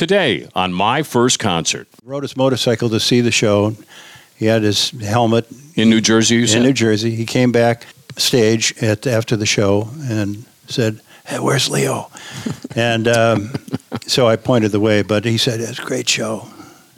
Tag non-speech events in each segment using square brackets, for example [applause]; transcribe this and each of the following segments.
today on My First Concert. Rode his motorcycle to see the show. He had his helmet In New Jersey, you said? in New Jersey. He came back stage at after the show and said, "Hey, where's Leo?" [laughs] and um, so I pointed the way, but he said it's a great show.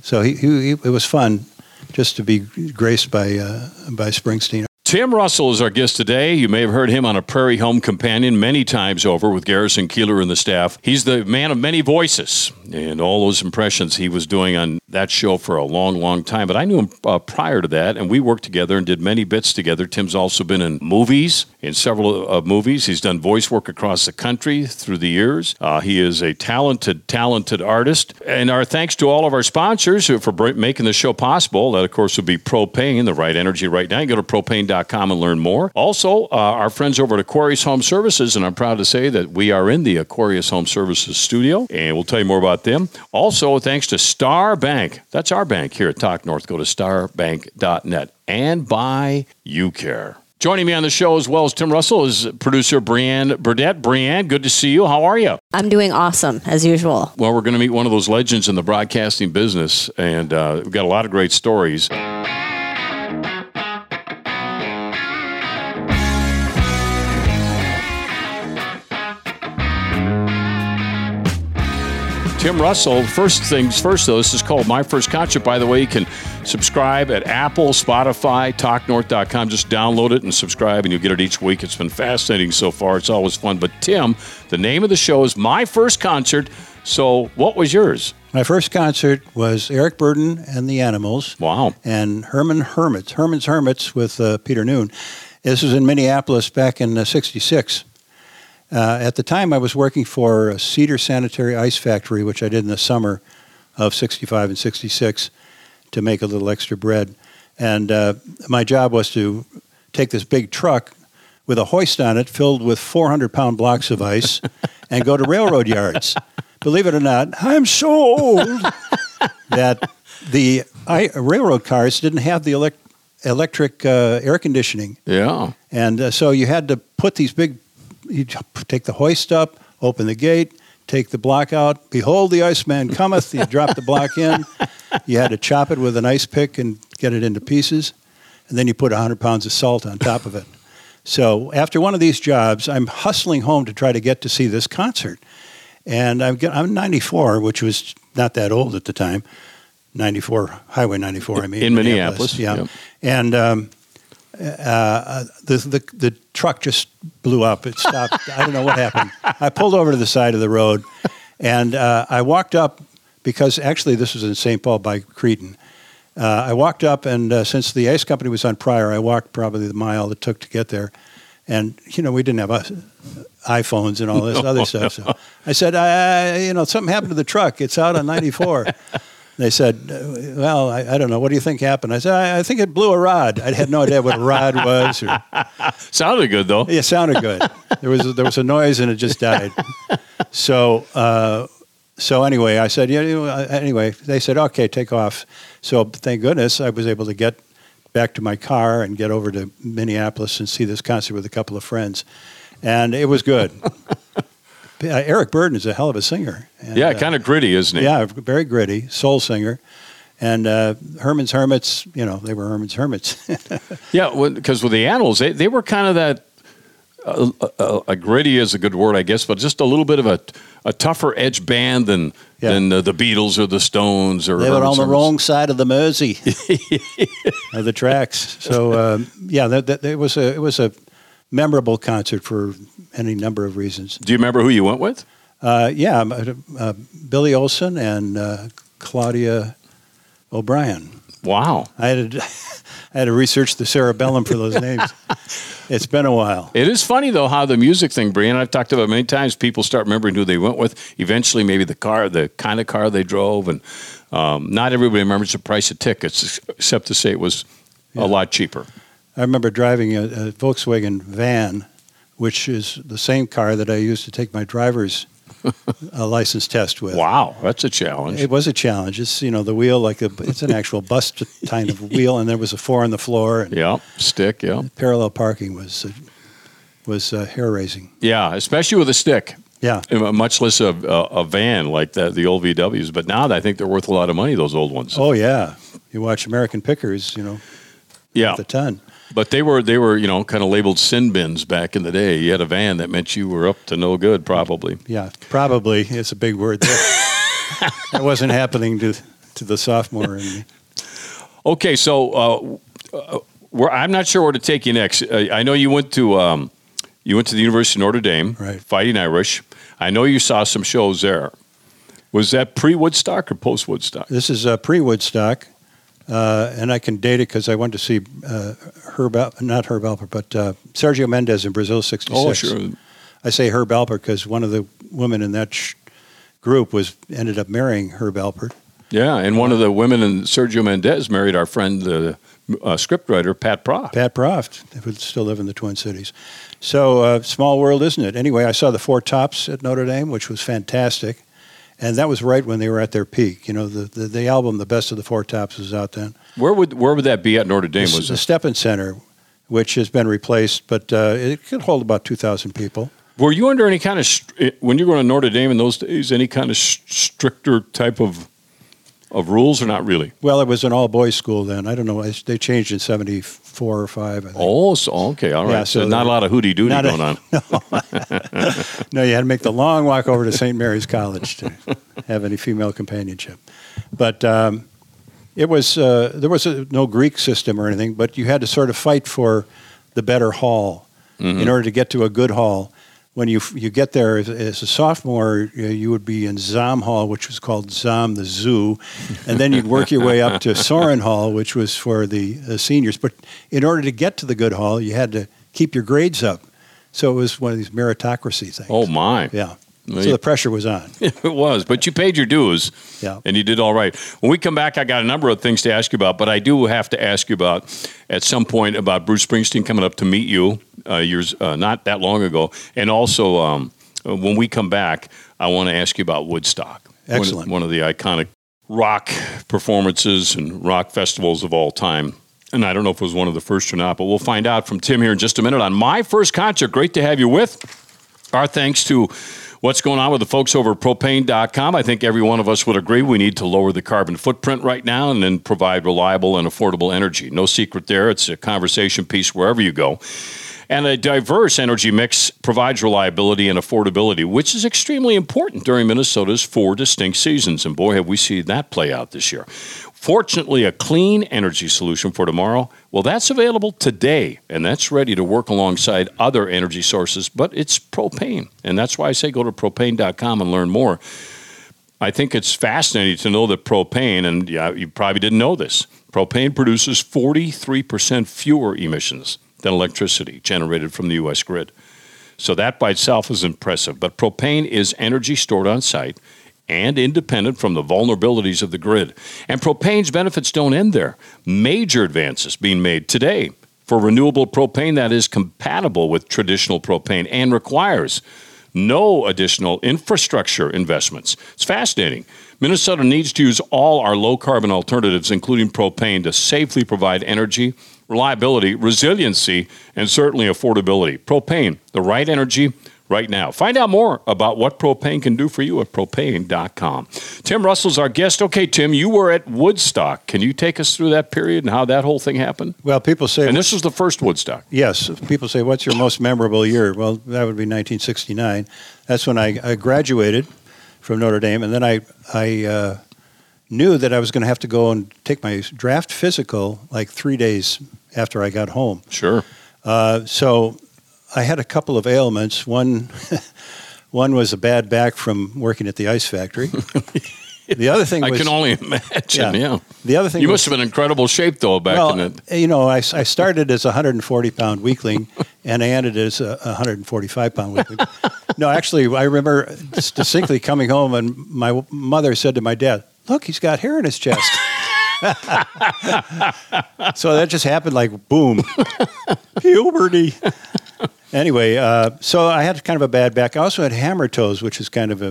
So he, he, he it was fun just to be graced by uh, by Springsteen. Tim Russell is our guest today. You may have heard him on a Prairie Home Companion many times over with Garrison Keillor and the staff. He's the man of many voices and all those impressions he was doing on that show for a long, long time. But I knew him uh, prior to that, and we worked together and did many bits together. Tim's also been in movies, in several uh, movies. He's done voice work across the country through the years. Uh, he is a talented, talented artist. And our thanks to all of our sponsors for making the show possible. That, of course, would be Propane, the right energy right now. You go to propane.com and learn more. Also, uh, our friends over at Aquarius Home Services, and I'm proud to say that we are in the Aquarius Home Services studio, and we'll tell you more about them. Also, thanks to Star Bank. That's our bank here at Talk North. Go to starbank.net and buy UCare. Joining me on the show as well as Tim Russell is producer Brianne Burdett. Brianne, good to see you. How are you? I'm doing awesome as usual. Well, we're going to meet one of those legends in the broadcasting business, and uh, we've got a lot of great stories. Tim Russell, first things first, though, this is called My First Concert. By the way, you can subscribe at Apple, Spotify, TalkNorth.com. Just download it and subscribe, and you'll get it each week. It's been fascinating so far. It's always fun. But, Tim, the name of the show is My First Concert. So, what was yours? My first concert was Eric Burdon and the Animals. Wow. And Herman Hermits, Herman's Hermits with uh, Peter Noon. This was in Minneapolis back in uh, '66. Uh, at the time, I was working for a Cedar Sanitary Ice Factory, which I did in the summer of '65 and '66 to make a little extra bread. And uh, my job was to take this big truck with a hoist on it filled with 400 pound blocks of ice and go to railroad yards. Believe it or not, I'm so old that the I, railroad cars didn't have the elec- electric uh, air conditioning. Yeah. And uh, so you had to put these big, you take the hoist up, open the gate, take the block out. Behold, the Iceman cometh. You drop the block in. You had to chop it with an ice pick and get it into pieces. And then you put 100 pounds of salt on top of it. So after one of these jobs, I'm hustling home to try to get to see this concert. And I'm, I'm 94, which was not that old at the time. 94, Highway 94, I mean. In Minneapolis, Yeah. yep. And um, uh, the, the the truck just blew up. It stopped. I don't know what happened. I pulled over to the side of the road, and uh, I walked up because actually this was in St. Paul by Cretin. Uh, I walked up, and uh, since the ice company was on Prior, I walked probably the mile it took to get there. And you know, we didn't have uh, iPhones and all this other [laughs] stuff. So I said, I, you know, something happened to the truck. It's out on 94. They said, "Well, I, I don't know. What do you think happened?" I said, I, "I think it blew a rod. I had no idea what a rod was." Or, [laughs] Sounded good, though. it sounded good. There was there was a noise and it just died. [laughs] So uh, so anyway, I said, "Yeah." Anyway, they said, "Okay, take off." So thank goodness I was able to get back to my car and get over to Minneapolis and see this concert with a couple of friends, and it was good. [laughs] Uh, Eric Burdon is a hell of a singer. And, Yeah, uh, kind of gritty, isn't he? yeah, very gritty, soul singer. And uh, Herman's Hermits, you know, they were Herman's Hermits. [laughs] Yeah, because with the animals, they, they were kind of that. Uh, uh, uh, gritty is a good word, I guess, but just a little bit of a, a tougher edge band than Yeah. than uh, the Beatles or the Stones or. they were on the wrong side of the Mersey [laughs] of the tracks. So um, yeah, that, that, it was a it was a memorable concert for any number of reasons. Do you remember who you went with? Uh, yeah, uh, uh, Billy Olson and uh, Claudia O'Brien. Wow, I had to, [laughs] I had to research the cerebellum for those names. [laughs] It's been a while. it is funny though how the music thing, Brian. I've talked about many times. People start remembering who they went with. Eventually, maybe the car, the kind of car they drove, and um, not everybody remembers the price of tickets, except to say it was a lot cheaper. I remember driving a, a Volkswagen van, which is the same car that I used to take my driver's [laughs] uh, license test with. Wow, that's a challenge. It was a challenge. It's you know the wheel like a it's an actual bus kind of [laughs] wheel, and there was a four on the floor, and yeah, stick. Yeah. parallel parking was uh, was uh, hair raising. Yeah, especially with a stick. Yeah. Uh, Much less a, a, a van like the, the old VWs. But now I think they're worth a lot of money, those old ones. Oh yeah. You watch American Pickers, you know, yeah. the ton. But they were they were you know kind of labeled sin bins back in the day. You had a van that meant you were up to no good probably. Yeah, probably is a big word there. [laughs] that wasn't happening to to the sophomore in me. Okay, so uh, uh, I'm not sure where to take you next. Uh, I know you went to um, you went to the University of Notre Dame, Right. Fighting Irish. I know you saw some shows there. Was that pre Woodstock or post Woodstock? This is uh, pre Woodstock, uh, and I can date it because I went to see uh, Herb, Al- not Herb Alpert, but uh, Sergio Mendes in Brasil '66. Oh, sure. I say Herb Alpert because one of the women in that sh- group was ended up marrying Herb Alpert. Yeah, and one of the women in Sergio Mendes married our friend, the uh, scriptwriter Pat Proft. Pat Proft, who still live in the Twin Cities. So uh, small world, isn't it? Anyway, I saw the Four Tops at Notre Dame, which was fantastic, and that was right when they were at their peak. You know, the the, the album, the best of the Four Tops, was out then. Where would where would that be at Notre Dame? This Was the? Stepan Center, which has been replaced, but uh, it could hold about two thousand people. Were you under any kind of when you were going to Notre Dame in those days? Any kind of stricter type of of rules, or not really? Well, it was an all boys school then. I don't know. They changed in seventy four or five. I think. Oh, so, okay, all right. Yeah, so, so not a lot of hooty doody not a- going on. [laughs] No, you had to make the long walk over to St. Mary's College to have any female companionship. But um, it was uh, there was a, no Greek system or anything, but you had to sort of fight for the better hall in order to get to a good hall. When you you get there as, as a sophomore, you, you would be in Zahm Hall, which was called Zahm the Zoo, and then you'd work your way up to Sorin Hall, which was for the uh, seniors. But in order to get to the good hall, you had to keep your grades up. So it was one of these meritocracy things. Oh my, Yeah. So the pressure was on. [laughs] it was. But you paid your dues. Yeah. and you did all right. When we come back, I got a number of things to ask you about, but I do have to ask you about at some point about Bruce Springsteen coming up to meet you uh, years uh, not that long ago, and also um, when we come back, I want to ask you about Woodstock. One- Excellent. one of the iconic rock performances and rock festivals of all time. And I don't know if it was one of the first or not, but we'll find out from Tim here in just a minute on my first concert. Great to have you with. Our thanks to what's going on with the folks over at propane.com. I think every one of us would agree we need to lower the carbon footprint right now and then provide reliable and affordable energy. No secret there. It's a conversation piece wherever you go. And a diverse energy mix provides reliability and affordability, which is extremely important during Minnesota's four distinct seasons. And boy, have we seen that play out this year. Fortunately, a clean energy solution for tomorrow, well, that's available today, and that's ready to work alongside other energy sources, but it's propane. And that's why I say go to propane.com and learn more. I think it's fascinating to know that propane, and yeah, you probably didn't know this, propane produces 43% fewer emissions than electricity generated from the U.S. grid. So that by itself is impressive. But propane is energy stored on site and independent from the vulnerabilities of the grid. And propane's benefits don't end there. Major advances being made today for renewable propane that is compatible with traditional propane and requires no additional infrastructure investments. It's fascinating. Minnesota needs to use all our low carbon alternatives, including propane, to safely provide energy, reliability, resiliency, and certainly affordability. Propane, the right energy right now. Find out more about what propane can do for you at propane.com. Tim Russell's our guest. Okay, Tim, you were at Woodstock. Can you take us through that period and how that whole thing happened? Well, people say, And this was the first Woodstock. yes, people say, what's your most memorable year? Well, that would be 1969. That's when I, I graduated from Notre Dame, and then I, I uh, knew that I was going to have to go and take my draft physical like three days after I got home. Sure. Uh, so I had a couple of ailments. One, [laughs] one was a bad back from working at the ice factory. [laughs] the other thing I was can only imagine, yeah. The other thing You was, must have been in incredible shape, though, back well, in it. you know, I, I started as a 140 pound weakling, [laughs] and I ended as a 145 pound weakling. no, actually, I remember distinctly coming home, and my mother said to my dad, "Look, he's got hair in his chest." so that just happened like boom, [laughs] puberty. Anyway, uh, so I had kind of a bad back. I also had hammer toes, which is kind of a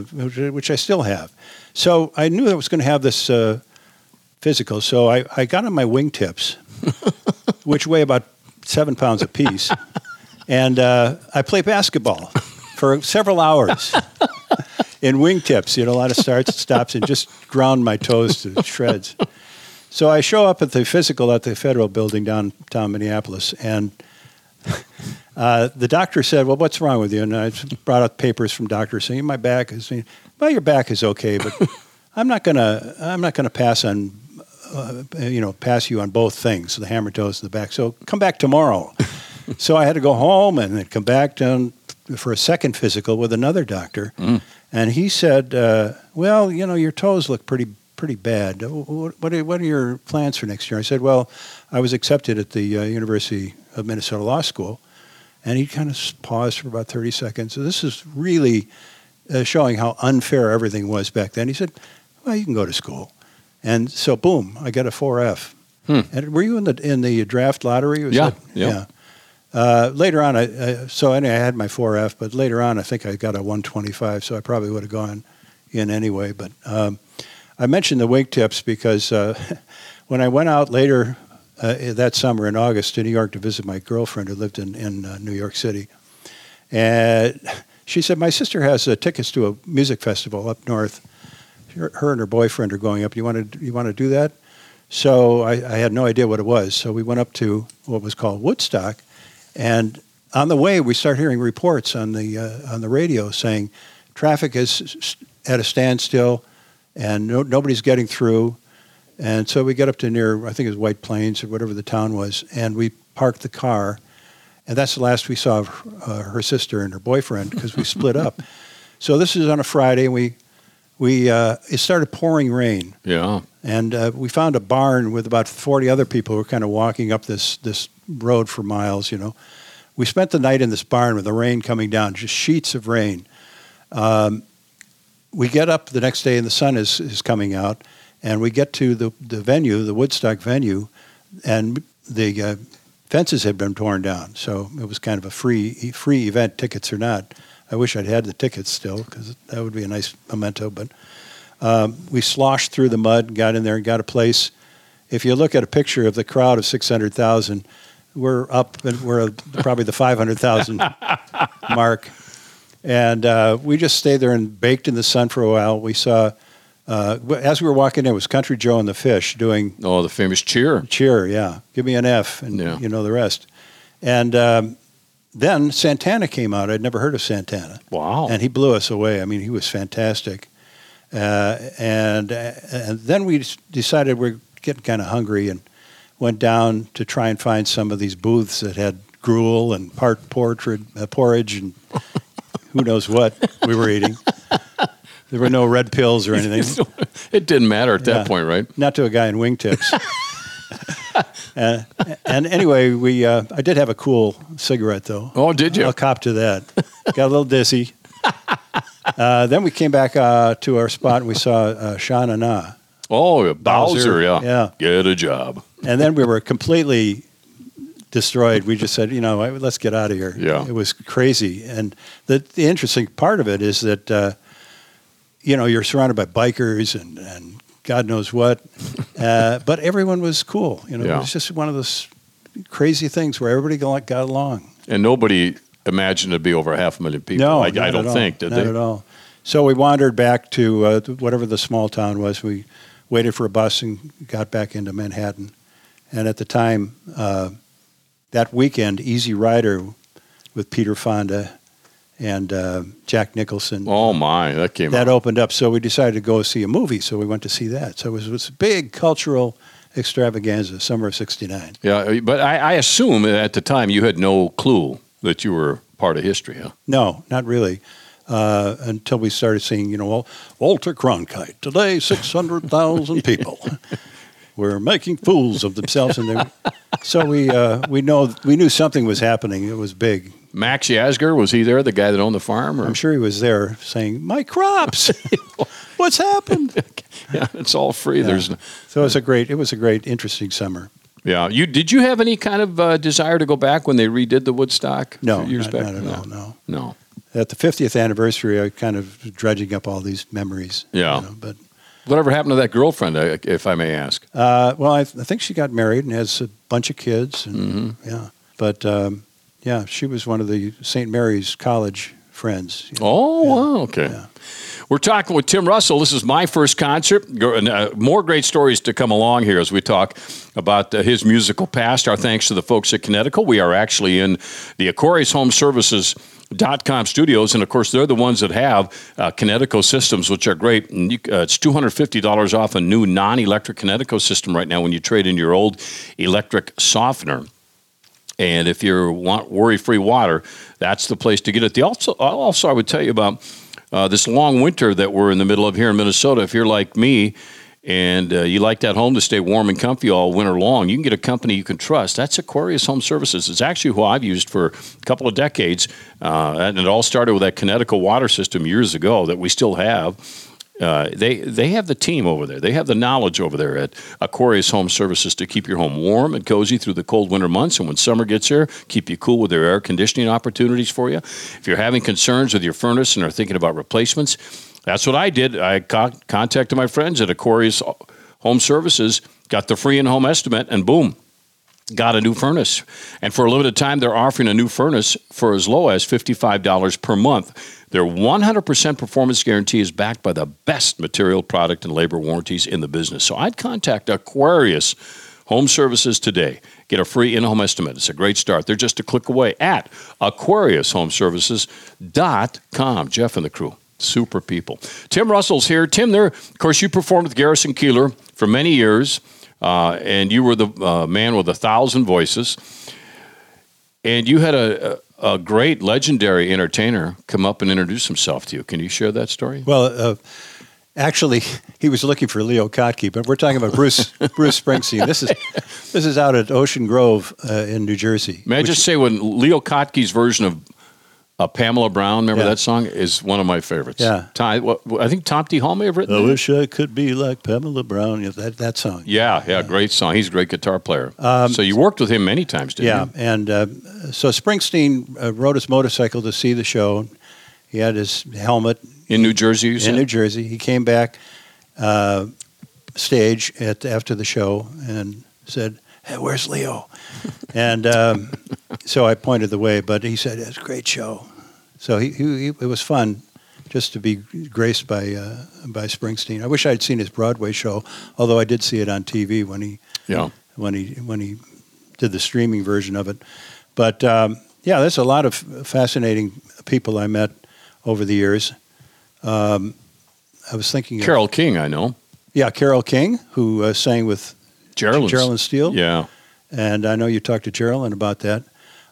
which I still have. So I knew I was going to have this uh, physical. So I, I got on my wingtips, [laughs] which weigh about seven pounds apiece, and uh, I play basketball for several hours. In wingtips. You know, a lot of starts and stops, and just ground my toes to shreds. So I show up at the physical at the federal building downtown Minneapolis, and uh, the doctor said, "Well, what's wrong with you?" And I brought up papers from doctors saying my back is. Well, your back is okay, but I'm not gonna. I'm not gonna pass on. Uh, you know, pass you on both things, the hammer toes and the back. So come back tomorrow. so I had to go home and then come back down for a second physical with another doctor, mm. And he said, uh, "Well, you know, your toes look pretty pretty bad. What, what, are, what are your plans for next year?" I said, "Well, I was accepted at the uh, University of Minnesota Law School," and he kind of paused for about thirty seconds. So this is really uh, showing how unfair everything was back then. He said, "Well, you can go to school," and so boom, I got a four F. Hmm. And were you in the in the draft lottery? Was yeah, yeah. yeah. Uh, later on, I, uh, so anyway, I had my 4F, but later on, I think I got a 125, so I probably would have gone in anyway. But um, I mentioned the wingtips because uh, [laughs] when I went out later uh, that summer in August to New York to visit my girlfriend who lived in, in uh, New York City, and she said, My sister has uh, tickets to a music festival up north. Her, and her boyfriend are going up. You want to, you want to do that? So I, I had no idea what it was. So we went up to what was called Woodstock and on the way, we start hearing reports on the uh, on the radio saying traffic is at a standstill, and no, nobody's getting through. And so we get up to near, I think it was White Plains or whatever the town was, and we parked the car. And that's the last we saw of uh, her sister and her boyfriend [laughs] because we split up. So this is on a Friday, and we we uh, it started pouring rain. Yeah. And uh, we found a barn with about 40 other people who were kind of walking up this this road for miles, you know. We spent the night in this barn with the rain coming down, just sheets of rain. Um, we get up the next day and the sun is, is coming out, and we get to the, the venue, the Woodstock venue, and the uh, fences had been torn down. So it was kind of a free free event, tickets or not. I wish I'd had the tickets still because that would be a nice memento. But um, we sloshed through the mud, got in there, and got a place. If you look at a picture of the crowd of 600,000, we're up and we're probably the 500,000 [laughs] mark. And uh, we just stayed there and baked in the sun for a while. We saw, uh, as we were walking in, it was Country Joe and the Fish doing. Oh, the famous cheer. Cheer, yeah. Give me an F, and yeah. you know the rest. And um, then Santana came out. I'd never heard of Santana. Wow. And he blew us away. I mean, he was fantastic. Uh, and, uh, and then we decided we're getting kind of hungry and went down to try and find some of these booths that had gruel and part portrait, uh, porridge and [laughs] who knows what we were eating. There were no red pills or anything. [laughs] it didn't matter at that point, right? Not to a guy in wingtips. [laughs] uh, and anyway, we uh, I did have a cool cigarette though. Oh, did you? I'll cop to that. Got a little dizzy. Uh, then we came back uh, to our spot and we saw uh, Sha Na Na. Oh, Bowser, Bowser, yeah. Yeah. Get a job. And then we were completely destroyed. We just said, you know, let's get out of here. Yeah. It was crazy. And the, the interesting part of it is that, uh, you know, you're surrounded by bikers and, and God knows what, [laughs] uh, but everyone was cool. You know, yeah. it was just one of those crazy things where everybody got, got along. And nobody imagined it'd be over half a million people. No, I, I don't think, did not they? Not at all. So we wandered back to uh, whatever the small town was. We waited for a bus and got back into Manhattan. And at the time, uh, that weekend, Easy Rider with Peter Fonda and uh, Jack Nicholson. Oh my, that came. That out. opened up, so we decided to go see a movie. So we went to see that. So it was, it was a big cultural extravaganza, summer of '69. Yeah, but I, I assume at the time you had no clue that you were part of history, huh? No, not really uh, until we started seeing, you know, Walter Cronkite, today 600,000 [laughs] people were making fools of themselves. And [laughs] so we, uh, we, know, we knew something was happening. It was big. Max Yasgur, was he there, the guy that owned the farm? Or? I'm sure he was there saying, my crops, [laughs] what's happened? [laughs] yeah, it's all free. Yeah. There's no- so it was a great, it was a great, interesting summer. Yeah, you did you have any kind of uh, desire to go back when they redid the Woodstock? No, years not, back? not at no. all. No, no at the 50th anniversary, I kind of dredging up all these memories. Yeah. You know, but whatever happened to that girlfriend, uh, if I may ask? Uh, well, I, th- I, think she got married and has a bunch of kids. And, mm-hmm. Yeah, but um, yeah, she was one of the St. Mary's College friends. you know. Oh, wow. Okay. We're talking with Tim Russell. This is my first concert. And, uh, more great stories to come along here as we talk about uh, his musical past. Our thanks to the folks at Kinetico. We are actually in the Aquarius Home Services. Dot com studios, and of course, they're the ones that have uh, Kinetico systems, which are great. And you, uh, it's two hundred fifty dollars off a new non-electric Kinetico system right now when you trade in your old electric softener. And if you want worry-free water, that's the place to get it. The also, also I would tell you about uh, this long winter that we're in the middle of here in Minnesota. If you're like me and uh, you like that home to stay warm and comfy all winter long, you can get a company you can trust. That's Aquarius Home Services. It's actually who I've used for a couple of decades, uh, and it all started with that Kinetico water system years ago that we still have. Uh, they they have the team over there. They have the knowledge over there at Aquarius Home Services to keep your home warm and cozy through the cold winter months. And when summer gets here, keep you cool with their air conditioning opportunities for you. If you're having concerns with your furnace and are thinking about replacements, that's what I did. I co- contacted my friends at Aquarius Home Services, got the free in-home estimate, and boom, got a new furnace. And for a limited time, they're offering a new furnace for as low as $55 per month. Their 100% performance guarantee is backed by the best material, product, and labor warranties in the business. So I'd contact Aquarius Home Services today. Get a free in home estimate. It's a great start. They're just a click away at AquariusHomeservices.com. Jeff and the crew. Super people. Tim Russell's here. Tim, there, of course, you performed with Garrison Keillor for many years, uh, and you were the uh, man with a thousand voices. And you had a, a, a great, legendary entertainer come up and introduce himself to you. Can you share that story? Well, uh, actually, he was looking for Leo Kottke, but we're talking about Bruce [laughs] Bruce Springsteen. This is this is out at Ocean Grove uh, in New Jersey. May I which- just say, when Leo Kottke's version of uh, Pamela Brown, remember Yeah. that song, is one of my favorites. Yeah. Ty, what, I think Tom T. Hall may have written I it. wish I could be like Pamela Brown. Yeah, that that song. Yeah, yeah, great song. He's a great guitar player. so you worked with him many times, didn't Um, Yeah, you? and uh, so Springsteen uh, rode his motorcycle to see the show. He had his helmet In New Jersey, you said? in New Jersey. He came back uh, stage at after the show and said, hey, "Where's Leo?" [laughs] and um, so I pointed the way, but he said, "It's a great show." So he, he, it was fun just to be graced by uh, by Springsteen. I wish I'd seen his Broadway show, although I did see it on TV when he yeah. when he when he did the streaming version of it. But um, yeah, there's a lot of fascinating people I met over the years. Um, I was thinking, of- Carole King, I know. yeah, Carole King, who uh, sang with. Geraldine Steele, Yeah. and I know you talked to Geraldine about that.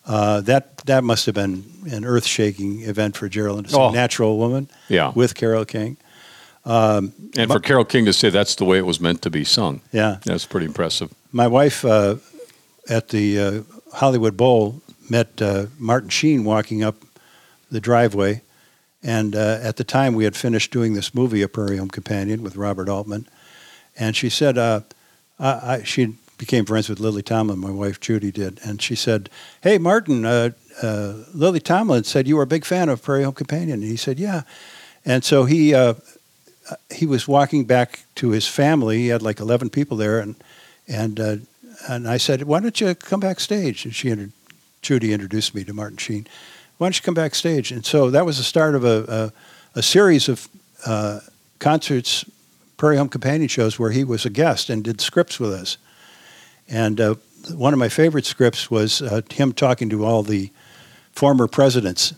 Uh, that that must have been an earth-shaking event for Geraldine to sing Oh. "Natural Woman" Yeah. with Carole King. Um, And for Carole King to say that's the way it was meant to be sung, yeah, that's pretty impressive. My wife uh, at the uh, Hollywood Bowl met uh, Martin Sheen walking up the driveway, and uh, at the time we had finished doing this movie, A Prairie Home Companion, with Robert Altman, and she said, uh, I, I, she became friends with Lily Tomlin, my wife Judy did, and she said, "Hey, Martin, uh, uh, Lily Tomlin said you were a big fan of Prairie Home Companion," and he said, "Yeah," and so he. Uh, he was walking back to his family. He had like eleven people there, and and uh, and I said, "Why don't you come backstage?" And she, inter- Judy, introduced me to Martin Sheen. Why don't you come backstage? And so that was the start of a a, a series of uh, concerts, Prairie Home Companion shows, where he was a guest and did scripts with us. And uh, one of my favorite scripts was uh, him talking to all the former presidents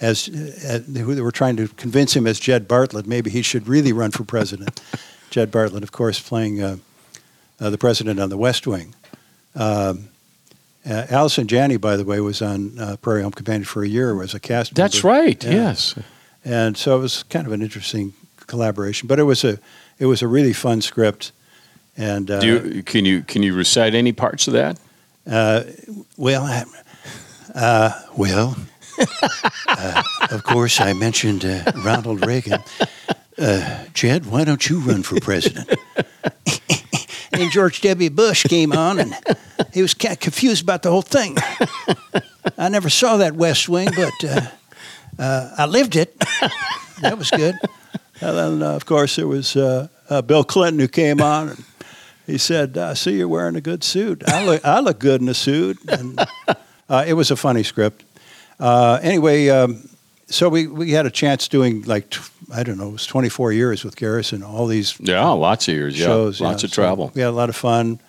as uh, who were trying to convince him as Jed Bartlet maybe he should really run for president. [laughs] Jed Bartlet, of course, playing uh, uh, the president on The West Wing. Um, uh, Allison Janney, by the way, was on uh, Prairie Home Companion for a year as a cast. Member. That's member. right. Yeah. Yes. and so it was kind of an interesting collaboration. But it was a it was a really fun script. And uh, Do you, can you can you recite any parts of that? Uh, well, I- uh, well, uh, of course, I mentioned uh, Ronald Reagan. Uh, Jed, why don't you run for president? [laughs] and George W. Bush came on, and he was kind of confused about the whole thing. I never saw that West Wing, but uh, uh, I lived it. That was good. And then, uh, of course, there was uh, uh, Bill Clinton who came on. And, he said, "I see you're wearing a good suit. I look, I look good in a suit." And [laughs] uh, it was a funny script. Uh, anyway, um, so we, we had a chance doing like I don't know, it was 24 years with Garrison. All these Yeah, lots of years. Yeah, shows, lots yeah. of So travel. we had a lot of fun.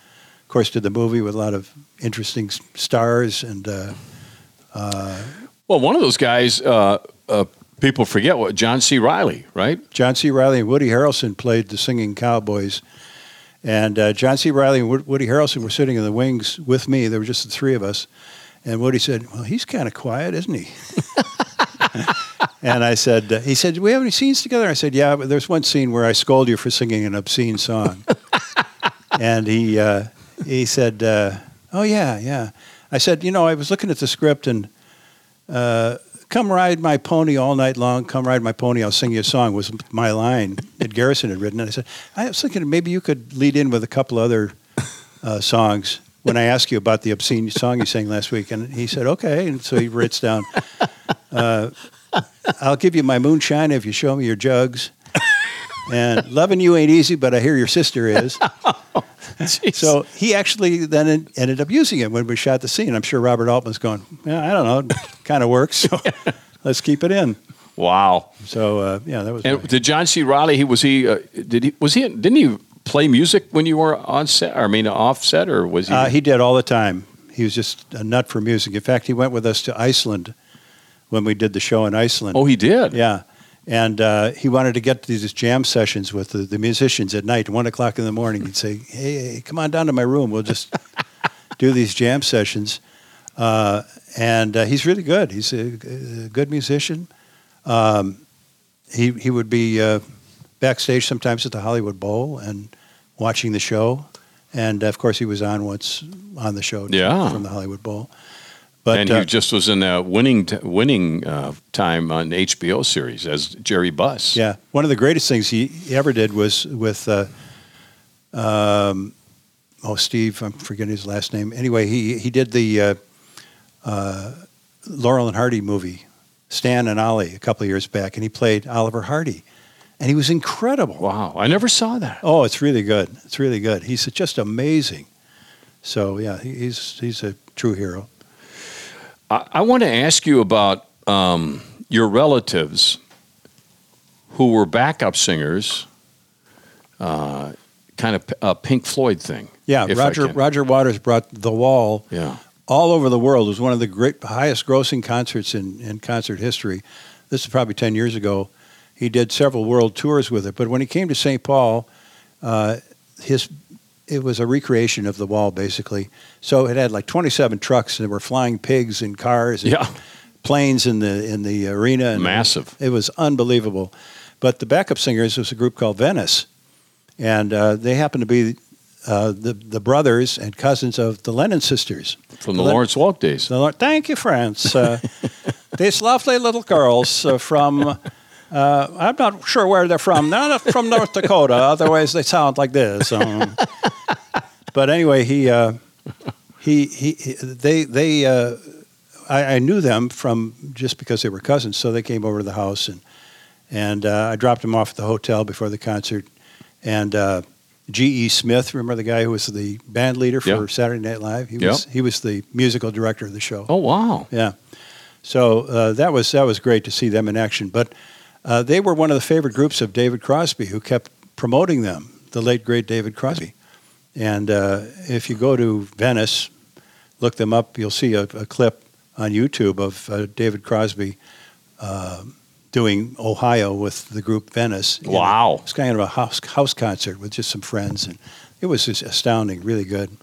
Of course, did the movie with a lot of interesting stars and uh, Well, one of those guys, uh, uh, people forget what John C. Reilly, right? John C. Reilly and Woody Harrelson played the singing cowboys. And uh, John C. Reilly and Woody Harrelson were sitting in the wings with me. There were just the three of us. And Woody said, "Well, he's kind of quiet, isn't he?" [laughs] and I said, uh, "He said, do we have any scenes together?" I said, "Yeah, but there's one scene where I scold you for singing an obscene song." [laughs] and he uh, he said, uh, "Oh yeah, yeah." I said, "You know, I was looking at the script and." Come ride my pony all night long. Come ride my pony. I'll sing you a song. Was my line that Garrison had written. And I said, I was thinking maybe you could lead in with a couple other uh, songs when I ask you about the obscene song you sang last week. And he said, okay. And so he writes down, uh, I'll give you my moonshine if you show me your jugs. And loving you ain't easy, but I hear your sister is. [laughs] So he actually then ended up using it when we shot the scene. I'm sure Robert Altman's going, yeah, I don't know, kind of works. So [laughs] let's keep it in. wow. So uh, yeah, that was. And my- did John C. Reilly? He was he? Uh, did he? Was he? Didn't he play music when you were on set? Or, I mean, off set, or was he? Uh, he did all the time. He was just a nut for music. In fact, he went with us to Iceland when we did the show in Iceland. oh, he did. yeah. And uh, he wanted to get to these jam sessions with the, the musicians at night, one o'clock in the morning. He'd say, "Hey, hey, come on down to my room. We'll just [laughs] do these jam sessions." Uh, and uh, he's really good. He's a, a good musician. Um, he he would be uh, backstage sometimes at the Hollywood Bowl and watching the show. And of course, he was on once on the show Yeah. from the Hollywood Bowl. But and uh, he just was in a winning t- winning uh, time on HBO series as Jerry Buss. Yeah, one of the greatest things he ever did was with, uh, um, oh, Steve, I'm forgetting his last name. Anyway, he he did the uh, uh, Laurel and Hardy movie, Stan and Ollie, a couple of years back, and he played Oliver Hardy, and he was incredible. Wow, I never saw that. Oh, it's really good. It's really good. He's just amazing. So yeah, he's he's a true hero. I, I want to ask you about um, your relatives who were backup singers, uh, kind of a Pink Floyd thing. Yeah, Roger. Roger Waters brought The Wall Yeah. all over the world. It was one of the great, highest grossing concerts in, in concert history. This is probably 10 years ago. He did several world tours with it. But when he came to St. Paul, uh, his it was a recreation of the wall, basically. So it had like 27 trucks, and there were flying pigs and cars and Yeah. planes in the in the arena. And Massive. It was unbelievable. But the backup singers was a group called Venice, and uh, they happened to be uh, the the brothers and cousins of the Lennon sisters. From the Len- Lawrence Welk days. the thank you, friends. Uh, [laughs] these lovely little girls uh, from. Uh, I'm not sure where they're from. They're not from North Dakota. [laughs] Otherwise, they sound like this. Um, but anyway, he, uh, he, he, he, they, they. Uh, I, I knew them from just because they were cousins, so they came over to the house, and and uh, I dropped them off at the hotel before the concert, and. Uh, G.E. Smith, remember the guy who was the band leader for Yeah. Saturday Night Live? He Yeah. was he was the musical director of the show. Oh wow. Yeah. So uh, that was that was great to see them in action. But uh, they were one of the favorite groups of David Crosby, who kept promoting them. The late great David Crosby. And uh, if you go to Venice, look them up. You'll see a, a clip on YouTube of uh, David Crosby uh, doing Ohio with the group Venice. Know, Wow. It's kind of a house house concert with just some friends, and it was just astounding, really good.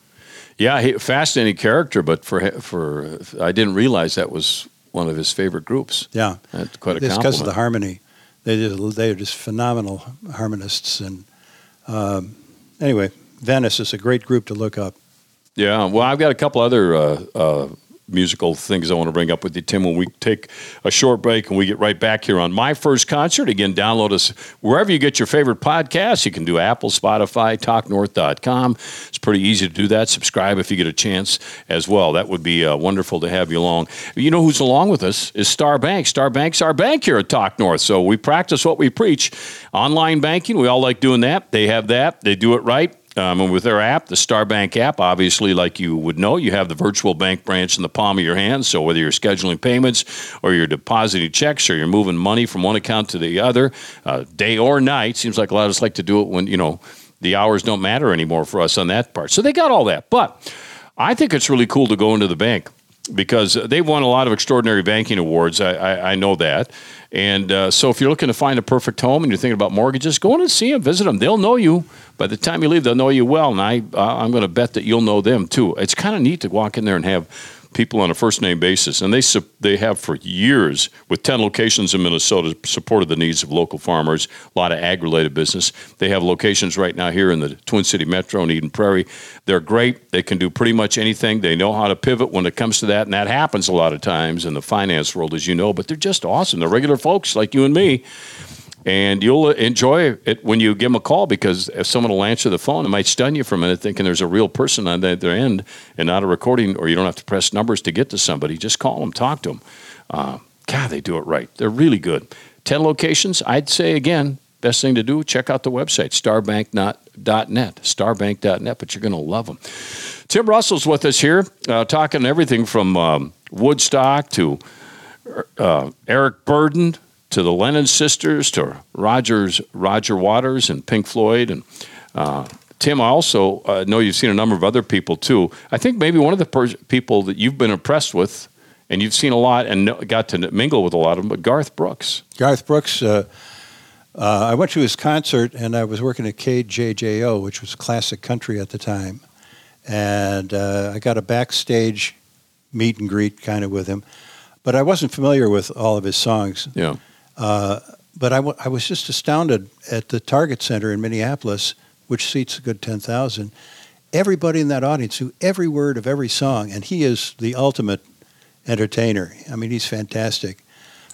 Yeah, he, fascinating character, but for for I didn't realize that was one of his favorite groups. Yeah. That's quite a It's because of the harmony. They just, they are just phenomenal harmonists. And um, anyway, Venice is a great group to look up. Yeah, well, I've got a couple other uh, uh, musical things I want to bring up with you, Tim, when we take a short break and we get right back here on My First Concert. Again, download us wherever you get your favorite podcasts. You can do Apple, Spotify, TalkNorth.com. It's pretty easy to do that. Subscribe if you get a chance as well. That would be uh, wonderful to have you along. You know who's along with us is Star Bank. Star Bank's our bank here at Talk North. So we practice what we preach. Online banking, we all like doing that. They have that. They do it right. Um, and with their app, the Star Bank app, obviously, like you would know, you have the virtual bank branch in the palm of your hand. So whether you're scheduling payments or you're depositing checks or you're moving money from one account to the other, uh, day or night, seems like a lot of us like to do it when, you know, the hours don't matter anymore for us on that part. So they got all that. But I think it's really cool to go into the bank because they've won a lot of extraordinary banking awards. I, I, I know that. And uh, so if you're looking to find a perfect home and you're thinking about mortgages, go in and see them, visit them. They'll know you. By the time you leave, they'll know you well. And I, uh, I'm going to bet that you'll know them too. It's kind of neat to walk in there and have people on a first name basis, and they they have for years with ten locations in Minnesota supported the needs of local farmers. A lot of ag related business. They have locations right now here in the Twin City Metro and Eden Prairie. They're great. They can do pretty much anything. They know how to pivot when it comes to that, and that happens a lot of times in the finance world, as you know. But they're just awesome. They're regular folks like you and me and you'll enjoy it when you give them a call because if someone will answer the phone, it might stun you for a minute thinking there's a real person on the other end and not a recording, or you don't have to press numbers to get to somebody. Just call them, talk to them. Uh, God, they do it right. They're really good. 10 locations, I'd say again, best thing to do, check out the website, starbank.net, starbank.net, but you're going to love them. Tim Russell's with us here, uh, talking everything from um, Woodstock to uh, Eric Burdon to the Lennon sisters, to Rogers, Roger Waters, and Pink Floyd, and uh, Tim. I also uh, know you've seen a number of other people too. I think maybe one of the per- people that you've been impressed with, and you've seen a lot and got to mingle with a lot of them, but Garth Brooks. Garth Brooks. Uh, uh I went to his concert, and I was working at KJJO, which was classic country at the time, and uh, I got a backstage meet and greet kind of with him, but I wasn't familiar with all of his songs. Yeah. Uh, but I, w- I was just astounded at the Target Center in Minneapolis, which seats a good 10,000. Everybody in that audience knew every word of every song, and he is the ultimate entertainer. I mean, he's fantastic.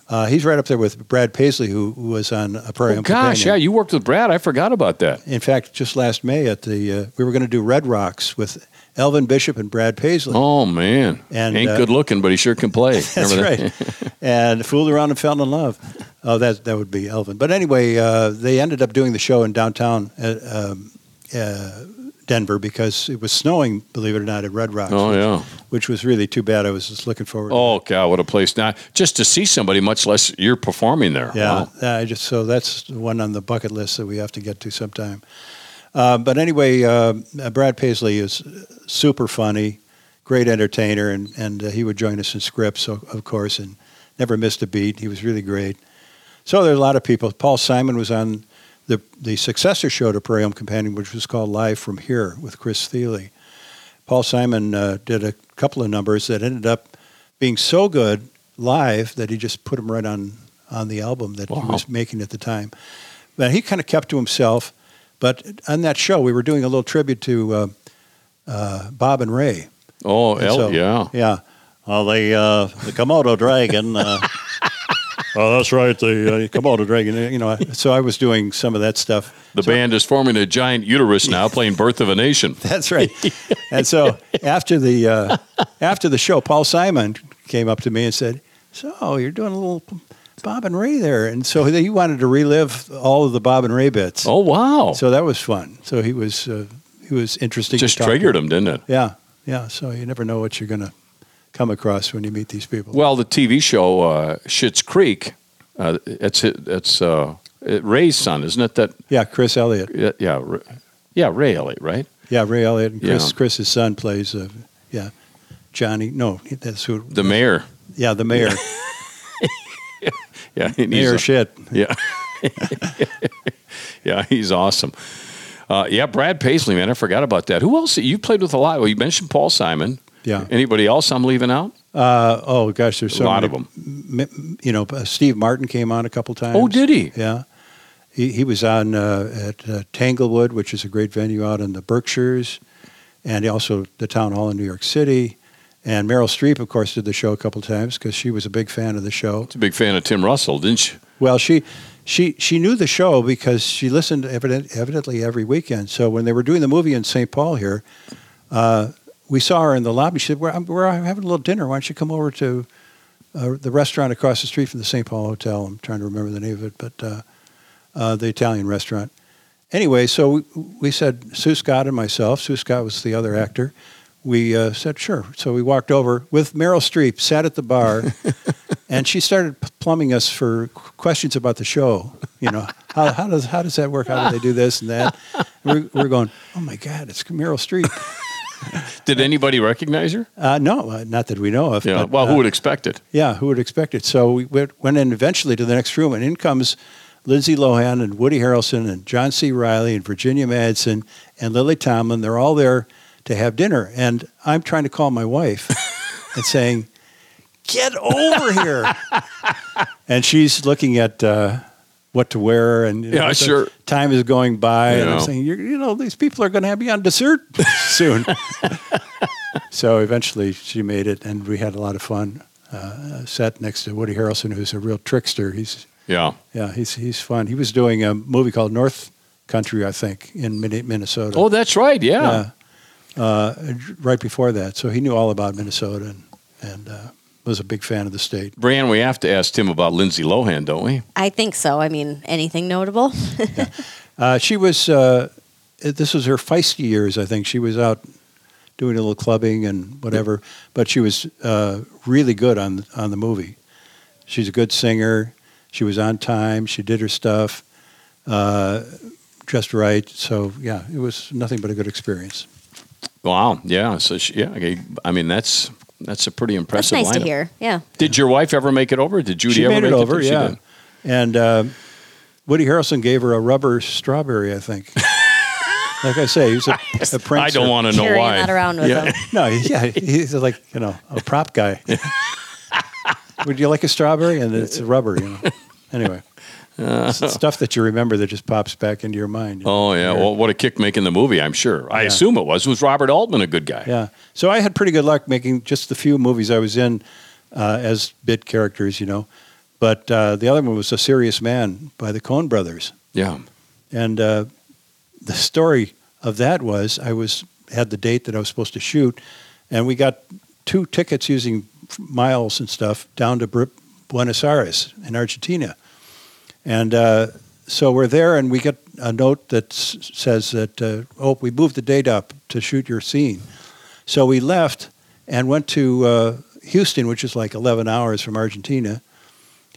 Uh, he's right up there with Brad Paisley, who, who was on a Prairie oh, Gosh, Companion. yeah, you worked with Brad. I forgot about that. In fact, just last May at the uh, we were going to do Red Rocks with Elvin Bishop and Brad Paisley. Oh man, and ain't uh, good looking, but he sure can play. [laughs] that's right. and fooled around and fell in love. Oh, that that would be Elvin. But anyway, uh, they ended up doing the show in downtown uh, um, uh, Denver because it was snowing. Believe it or not, at Red Rocks. Oh which, yeah, which was really too bad. I was just looking forward. Oh God, what a place! Now, just to see somebody, much less you're performing there. Yeah, wow. I just so that's one on the bucket list that we have to get to sometime. Uh, but anyway, uh, Brad Paisley is super funny, great entertainer, and, and uh, he would join us in scripts, of course, and never missed a beat. He was really great. So there's a lot of people. Paul Simon was on the, the successor show to Prairie Home Companion, which was called Live from Here with Chris Thile. Paul Simon uh, did a couple of numbers that ended up being so good live that he just put them right on, on the album that wow. he was making at the time. But he kind of kept to himself but on that show, we were doing a little tribute to uh, uh, Bob and Ray. Oh, and so, yeah, yeah. Uh, the uh, the Komodo dragon. Uh, [laughs] oh, that's right, the uh, Komodo dragon. You know, so I was doing some of that stuff. The so, band is forming a giant uterus now, playing "Birth of a Nation." [laughs] That's right. and so after the uh, after the show, Paul Simon came up to me and said, "So you're doing a little Bob and Ray there, and so he wanted to relive all of the Bob and Ray bits. Oh wow! So that was fun. So he was uh, he was interesting. Just triggered him, didn't it? Yeah, yeah. So you never know what you're going to come across when you meet these people. Well, the TV show uh, Schitt's Creek, uh, it's it's uh, Ray's son, isn't it? That yeah, Chris Elliott. Yeah, yeah, yeah, Ray Elliott, right? Yeah, Ray Elliott. And Chris, yeah. Chris's son plays. Uh, yeah, Johnny. No, that's who. The mayor. Yeah, the mayor. [laughs] [laughs] yeah, mayor shit. Yeah, [laughs] yeah, he's awesome. Uh, yeah, Brad Paisley, man, I forgot about that. Who else? You played with a lot. Well, you mentioned Paul Simon. Yeah. Anybody else I'm leaving out? Uh, oh gosh, there's so a lot many, of them. You know, uh, Steve Martin came on a couple times. Oh, did he? Yeah. He, he was on uh, at uh, Tanglewood, which is a great venue out in the Berkshires, and also the town hall in New York City. And Meryl Streep, of course, did the show a couple times because she was a big fan of the show. She's a big fan of Tim Russell, didn't she? Well, she she she knew the show because she listened evident, evidently every weekend. So when they were doing the movie in St. Paul here, uh, we saw her in the lobby. She said, "We're, we're having a little dinner. Why don't you come over to uh, the restaurant across the street from the St. Paul Hotel?" I'm trying to remember the name of it, but uh, uh the Italian restaurant. anyway, so we, we said Sue Scott and myself. Sue Scott was the other actor. We uh, said sure. So we walked over with Meryl Streep, sat at the bar, [laughs] and she started plumbing us for questions about the show. You know, [laughs] how, how does how does that work? How do they do this and that? We're, we're going. Oh my God, it's Meryl Streep. [laughs] Did anybody recognize her? Uh, no, uh, not that we know of. Yeah. but, well, uh, who would expect it? Yeah, who would expect it? So we went, went in eventually to the next room, and in comes Lindsay Lohan and Woody Harrelson and John C. Reilly and Virginia Madsen and Lily Tomlin. They're all there to have dinner, and I'm trying to call my wife [laughs] and saying, "Get over here!" and she's looking at. Uh, what to wear and you know, Yeah, sure. time is going by and. I'm saying You're, you know these people are going to have me on dessert [laughs] soon [laughs] so eventually she made it, and we had a lot of fun. Uh, sat next to Woody Harrelson, who's a real trickster. He's Yeah. yeah, he's he's fun. He was doing a movie called North Country, I think, in Min- Minnesota. Oh, that's right. Yeah. Yeah. Uh, right before that, so he knew all about Minnesota and and uh, was a big fan of the state. Brian, we have to ask Tim about Lindsay Lohan, don't we? I think so. I mean, anything notable? [laughs] Uh, she was. Uh, this was her feisty years, I think. She was out doing a little clubbing and whatever, but she was uh, really good on on the movie. She's a good singer. She was on time. She did her stuff uh, just right. So yeah, it was nothing but a good experience. Wow. Yeah. So she, yeah. okay. I mean, that's that's a pretty impressive. That's impressive. nice to hear. Yeah. Did your wife ever make it over? Did Judy she ever made make it over, She yeah. And uh, Woody Harrelson gave her a rubber strawberry, I think. [laughs] like I say, he's a, [laughs] a prince. I don't want to know Carrying why. that around with yeah. him. No, yeah, he's like you know a prop guy. [laughs] Would you like a strawberry? And it's a rubber, you know. Anyway, it's [laughs] stuff that you remember that just pops back into your mind. Oh yeah. Well, what a kick making the movie. I'm sure. I Yeah. assume it was. Was Robert Altman a good guy? yeah. So I had pretty good luck making just the few movies I was in uh, as bit characters, you know. But uh, the other one was A Serious Man by the Coen Brothers. Yeah. And uh, the story of that was I was had the date that I was supposed to shoot, and we got two tickets using miles and stuff down to Buenos Aires in Argentina, and uh, so we're there, and we get a note that s- says that uh, oh we moved the date up to shoot your scene, so we left and went to uh, Houston, which is like 11 hours from Argentina.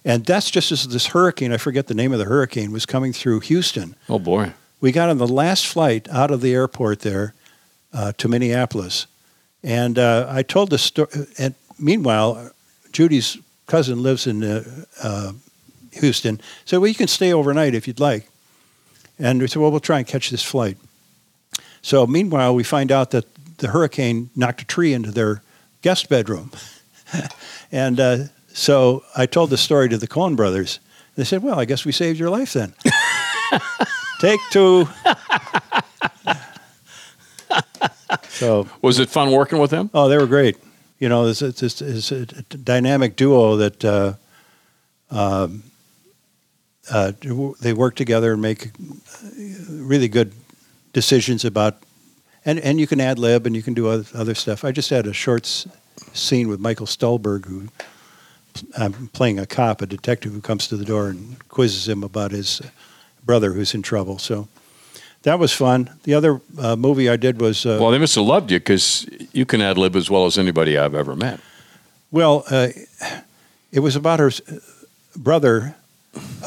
And that's just as this hurricane, I forget the name of the hurricane, was coming through Houston Oh boy. we got on the last flight out of the airport there uh, to Minneapolis, and uh, I told the story. And meanwhile, Judy's cousin lives in uh, uh, Houston, so well, you can stay overnight if you'd like. And we said, well, we'll try and catch this flight. So meanwhile, we find out that the hurricane knocked a tree into their guest bedroom, [laughs] and uh, so I told the story to the Coen brothers. They said, well, I guess we saved your life then. [laughs] Take two. [laughs] so, Was it fun working with them? oh, they were great. You know, it's, it's, it's, it's a dynamic duo that uh, um, uh, they work together and make really good decisions about, and, and you can ad lib and you can do other, other stuff. I just had a short s- scene with Michael Stuhlbarg, who I'm playing a cop, a detective who comes to the door and quizzes him about his brother who's in trouble. So that was fun. The other uh, movie I did was uh, Well, they must have loved you because you can ad lib as well as anybody I've ever met. Well, uh, it was about her brother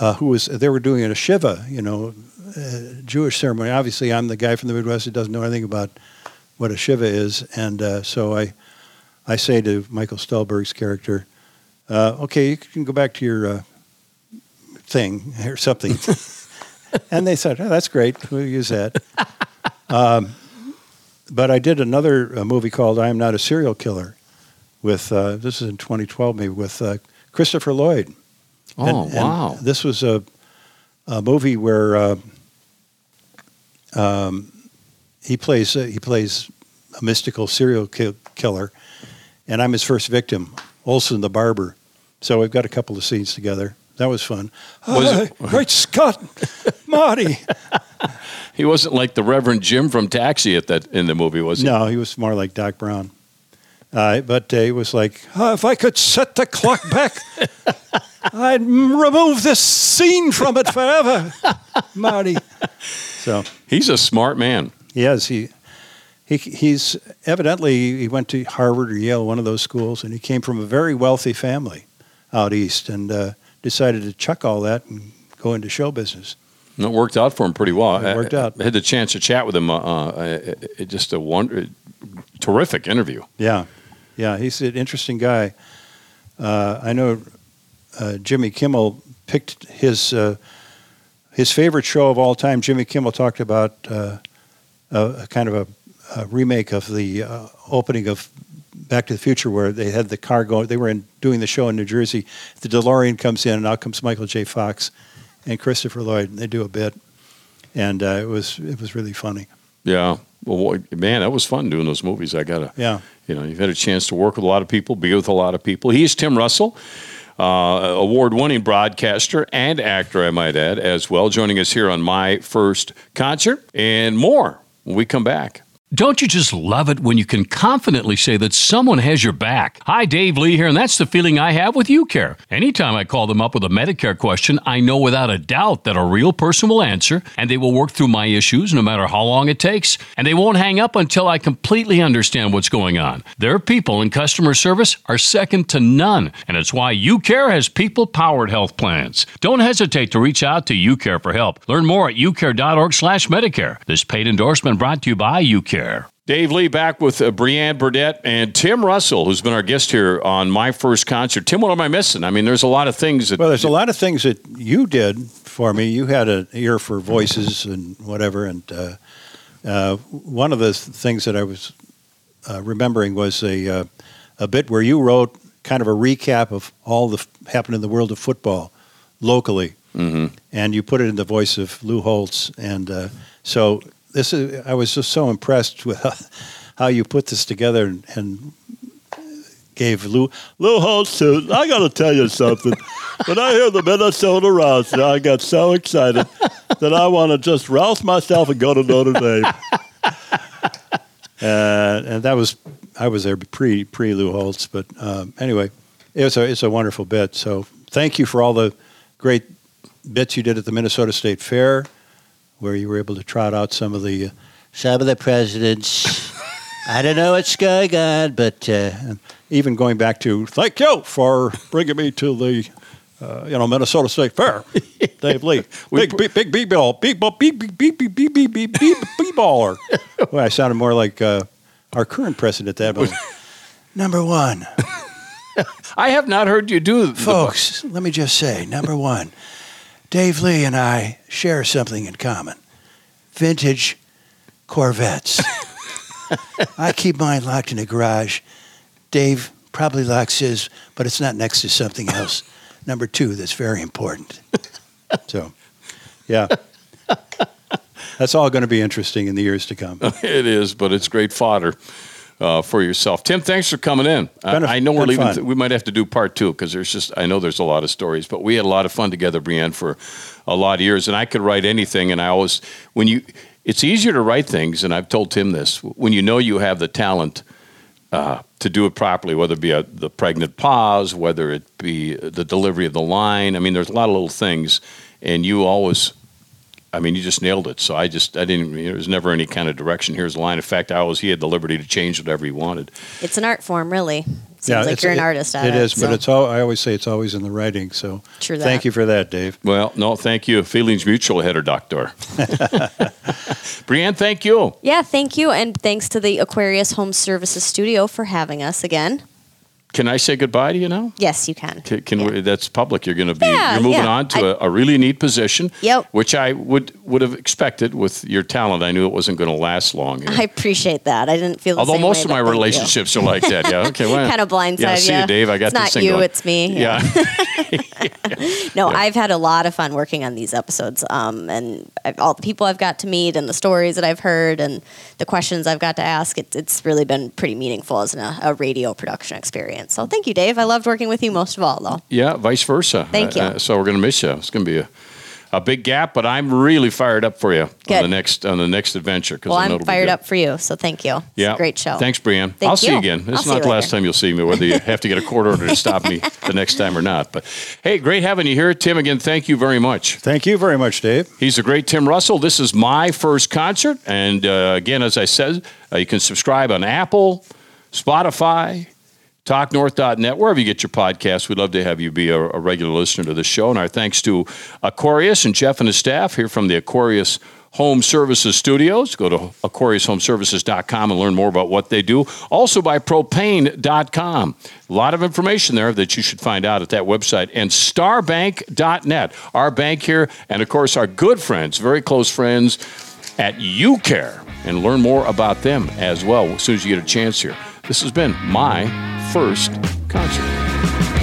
uh, who was, they were doing a Shiva, you know, uh, Jewish ceremony. Obviously, I'm the guy from the Midwest who doesn't know anything about what a Shiva is. And uh, so I, I say to Michael Stuhlbarg's character, uh, okay, you can go back to your uh, thing or something. [laughs] and they said, oh, that's great. We'll use that. um, but I did another uh, movie called I Am Not a Serial Killer with uh, this is in 2012 maybe with uh, Christopher Lloyd. Oh And- and wow. this was a, a movie where uh, um, he plays uh, he plays a mystical serial ki- killer, and I'm his first victim, Olson the barber. So we've got a couple of scenes together. That was fun. Was Ah, great Scott, [laughs] Marty. He wasn't like the Reverend Jim from Taxi at that in the movie, was he? No, he was more like Doc Brown. Uh, but uh, he was like, "Ah, if I could set the clock back I'd remove this scene from it forever, [laughs] Marty. So He's a smart man. he is. He, he he's evidently he went to Harvard or Yale, one of those schools, and he came from a very wealthy family out east, and uh, decided to chuck all that and go into show business. And It worked out for him pretty well. It worked I- out. I had the chance to chat with him. Uh, uh, it- it- just a wonder, terrific interview. Yeah, yeah, he's an interesting guy. Uh, I know uh, Jimmy Kimmel picked his uh, his favorite show of all time. Jimmy Kimmel talked about uh, a, a kind of a, a remake of the uh, opening of Back to the Future, where they had the car going. They were in, doing the show in New Jersey. The DeLorean comes in, and out comes Michael J. Fox and Christopher Lloyd. And they do a bit, and uh, it was it was really funny. Yeah. Well, man, that was fun doing those movies. I gotta, Yeah. you know, you've had a chance to work with a lot of people, be with a lot of people. He's Tim Russell, uh, award-winning broadcaster and actor, I might add, as well. Joining us here on my first concert and more when we come back. Don't you just love it when you can confidently say that someone has your back? Hi, Dave Lee here, and that's the feeling I have with UCare. Anytime I call them up with a Medicare question, I know without a doubt that a real person will answer, and they will work through my issues no matter how long it takes, and they won't hang up until I completely understand what's going on. Their people in customer service are second to none, and it's why UCare has people powered health plans. Don't hesitate to reach out to UCare for help. Learn more at ucare.org/medicare. This paid endorsement brought to you by UCare. Dave Lee back with uh, Brianne Burdett and Tim Russell, who's been our guest here on my first concert. Tim, what am I missing? I mean, there's a lot of things that. Well, there's a lot of things that you did for me. You had an ear for voices and whatever, and uh, uh, one of the things that I was uh, remembering was a uh, a bit where you wrote kind of a recap of all the f- happened in the world of football locally, Mhm. and you put it in the voice of Lou Holtz, and uh, so this is I was just so impressed with how, you put this together and. and Gave Lou Lou Holtz. to- I got to tell you something. When I hear the Minnesota Rouse, I got so excited that I want to just rouse myself and go to Notre Dame. [laughs] Uh, and that was I was there pre pre Lou Holtz, but um, anyway, it was a it's a wonderful bit. So thank you for all the great bits you did at the Minnesota State Fair, where you were able to trot out some of the uh, some of the presidents. [laughs] I don't know what's going on, but uh, even going back to thank you for bringing me to the. Uh, you know, Minnesota State Fair, [laughs] Dave Lee, big, big, big, big ball, big ball, big, big, big, big, big, big, big, big, [laughs] big baller. Well, I sounded more like uh, our current president at that moment. Number one, I have not heard you do folks. Let me just say, number one, Dave Lee and I share something in common: vintage Corvettes. [laughs] I keep mine locked in a garage. Dave probably locks his, but it's not next to something else. [laughs] Number two, that's very important. So, yeah. [laughs] That's all going to be interesting in the years to come. It is, but it's great fodder uh, for yourself. Tim, thanks for coming in. I, I know we're leaving. fun. we might have to do part two because there's just. I know there's a lot of stories, but we had a lot of fun together, Brienne, for a lot of years. And I could write anything, and I always when you. It's easier to write things, and I've told Tim this when you know you have the talent uh, to do it properly, whether it be a, the pregnant pause, whether it be the delivery of the line. I mean, there's a lot of little things, and you always I mean, you just nailed it. So I just, I didn't, there was never any kind of direction. Here's the line. In fact, I always, he had the liberty to change whatever he wanted. It's an art form, really. Seems like it's- you're an it- artist at it. It is, but it's all. I always say it's always in the writing. So True thank you for that, Dave. Well, no, thank you. Feelings mutual, header doctor. [laughs] Brianne, thank you. Yeah, thank you. And thanks to the Aquarius Home Services Studio for having us again. Can I say goodbye to you now? Yes, you can. Can, can Yeah. we, that's public. You're going to be. Yeah, you're moving yeah. on to a a really neat position. Yep. Which I would would have expected with your talent. I knew it wasn't going to last long. I appreciate that. I didn't feel the Although most of my thank you. relationships are like that. Yeah. Okay. Well, [laughs] Kind of blindside Yeah. See you, Dave. I got It's this not thing you, going. it's me. Yeah. [laughs] [laughs] No, I've had a lot of fun working on these episodes, um, and I've, all the people I've got to meet, and the stories that I've heard, and the questions I've got to ask. It, it's really been pretty meaningful as an, a radio production experience. So thank you, Dave. I loved working with you most of all, though. Yeah, vice versa. Thank you. Uh, so we're going to miss you. It's going to be a, a big gap, but I'm really fired up for you on the next on the next adventure. 'cause Well, I know I'm fired up for you, so thank you. It's Yeah, a great show. Thanks, Brianne. Thank I'll see you you. again. I'll It's not the last time you'll see me, whether you [laughs] have to get a court order to stop me the next time or not. But hey, great having you here, Tim. Again, thank you very much. Thank you very much, Dave. He's the great Tim Russell. This is my first concert. And uh, again, as I said, uh, you can subscribe on Apple, Spotify, talknorth.net, wherever you get your podcasts. We'd love to have you be a, a regular listener to this show. And our thanks to Aquarius and Jeff and his staff here from the Aquarius Home Services Studios. Go to aquariushomeservices.com and learn more about what they do. Also by propane.com. A lot of information there that you should find out at that website. And starbank.net, our bank here, and of course our good friends, very close friends at UCare. And learn more about them as well as soon as you get a chance here. This has been my first concert.